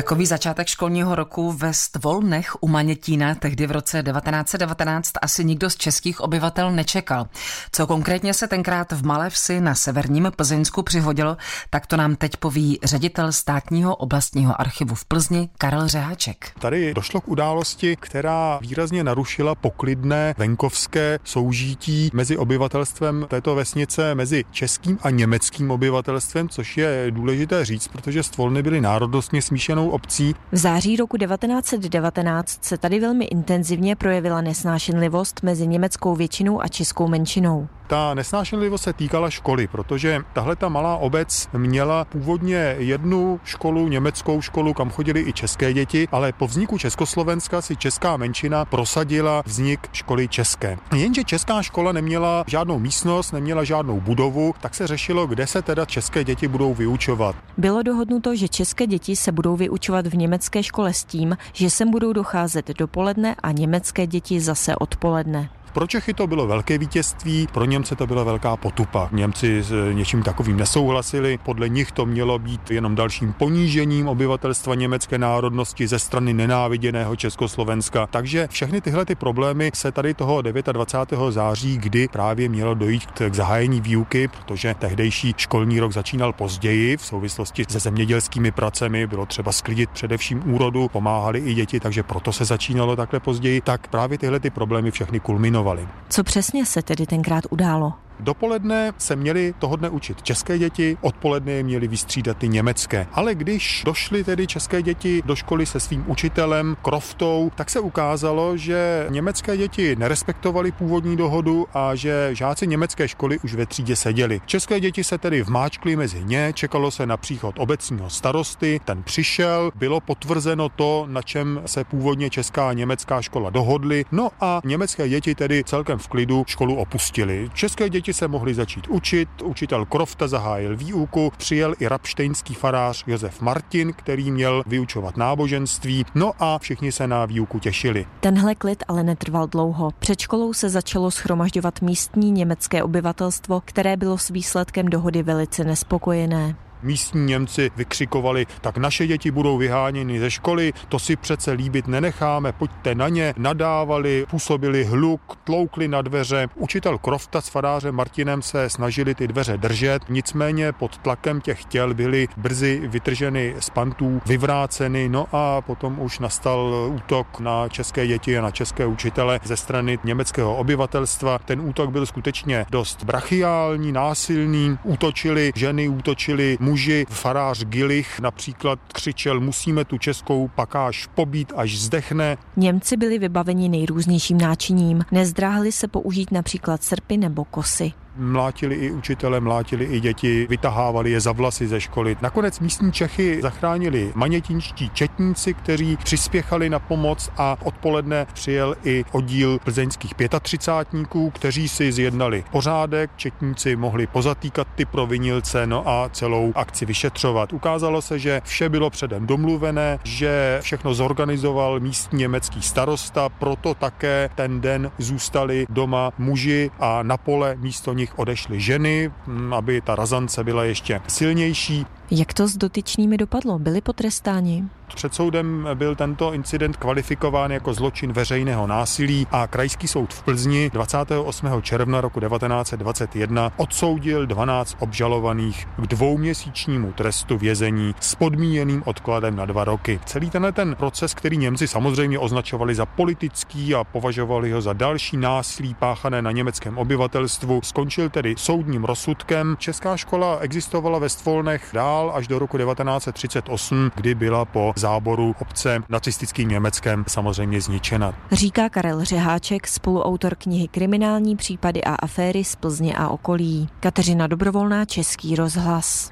Takový začátek školního roku ve Stvolnech u Manětína tehdy v roce 1919 asi nikdo z českých obyvatel nečekal. Co konkrétně se tenkrát v Malé vsi na severním Plzeňsku přihodilo, tak to nám teď poví ředitel státního oblastního archivu v Plzni Karel Řeháček. Tady došlo k události, která výrazně narušila poklidné venkovské soužití mezi obyvatelstvem této vesnice, mezi českým a německým obyvatelstvem, což je důležité říct, protože Stvolny byly národnostně smíšenou obcí. V září roku 1919 se tady velmi intenzivně projevila nesnášenlivost mezi německou většinou a českou menšinou. Ta nesnášenlivost se týkala školy, protože tahle ta malá obec měla původně jednu školu, německou školu, kam chodili i české děti, ale po vzniku Československa si česká menšina prosadila vznik školy české. Jenže česká škola neměla žádnou místnost, neměla žádnou budovu, tak se řešilo, kde se teda české děti budou vyučovat. Bylo dohodnuto, že české děti se budou vyučovat v německé škole s tím, že sem budou docházet dopoledne a německé děti zase odpoledne. Pro Čechy to bylo velké vítězství, pro Němce to byla velká potupa. Němci s něčím takovým nesouhlasili, podle nich to mělo být jenom dalším ponížením obyvatelstva německé národnosti ze strany nenáviděného Československa. Takže všechny tyhle ty problémy se tady toho 29. září, kdy právě mělo dojít k zahájení výuky, protože tehdejší školní rok začínal později v souvislosti se zemědělskými pracemi, bylo třeba sklidit především úrodu, pomáhali i děti, takže proto se začínalo takhle později, tak právě tyhle ty problémy všechny kulminovaly věnovali. Co přesně se tedy tenkrát událo? Dopoledne se měli toho dne učit české děti, odpoledne je měli vystřídat ty německé. Ale když došly tedy české děti do školy se svým učitelem Kroftou, tak se ukázalo, že německé děti nerespektovali původní dohodu a že žáci německé školy už ve třídě seděli. České děti se tedy vmáčkly mezi ně, čekalo se na příchod obecního starosty, ten přišel, bylo potvrzeno to, na čem se původně česká a německá škola dohodly, no a německé děti tedy celkem v klidu školu opustili. České děti děti se mohly začít učit, učitel Krofta zahájil výuku, přijel i rapštejnský farář Josef Martin, který měl vyučovat náboženství, no a všichni se na výuku těšili. Tenhle klid ale netrval dlouho. Před školou se začalo schromažďovat místní německé obyvatelstvo, které bylo s výsledkem dohody velice nespokojené místní Němci vykřikovali, tak naše děti budou vyháněny ze školy, to si přece líbit nenecháme, pojďte na ně, nadávali, působili hluk, tloukli na dveře. Učitel Krofta s farářem Martinem se snažili ty dveře držet, nicméně pod tlakem těch těl byly brzy vytrženy z pantů, vyvráceny, no a potom už nastal útok na české děti a na české učitele ze strany německého obyvatelstva. Ten útok byl skutečně dost brachiální, násilný, útočili ženy, útočili muži. Farář Gilich například křičel, musíme tu českou pakáž pobít, až zdechne. Němci byli vybaveni nejrůznějším náčiním. Nezdráhli se použít například srpy nebo kosy. Mlátili i učitele, mlátili i děti, vytahávali je za vlasy ze školy. Nakonec místní Čechy zachránili manětinští četníci, kteří přispěchali na pomoc a odpoledne přijel i oddíl plzeňských 35 kteří si zjednali pořádek, četníci mohli pozatýkat ty provinilce, no a celou akci vyšetřovat. Ukázalo se, že vše bylo předem domluvené, že všechno zorganizoval místní německý starosta, proto také ten den zůstali doma muži a na pole místo nich odešly ženy, aby ta razance byla ještě silnější. Jak to s dotyčnými dopadlo? Byli potrestáni? Před soudem byl tento incident kvalifikován jako zločin veřejného násilí a Krajský soud v Plzni 28. června roku 1921 odsoudil 12 obžalovaných k dvouměsíčnímu trestu vězení s podmíněným odkladem na dva roky. Celý tenhle ten proces, který Němci samozřejmě označovali za politický a považovali ho za další násilí páchané na německém obyvatelstvu, skončil tedy soudním rozsudkem. Česká škola existovala ve Stvolnech dál až do roku 1938, kdy byla po záboru obce nacistickým Německem samozřejmě zničena. Říká Karel Řeháček, spoluautor knihy Kriminální případy a aféry z Plzně a okolí. Kateřina Dobrovolná, Český rozhlas.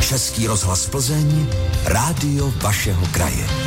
Český rozhlas Plzeň, rádio vašeho kraje.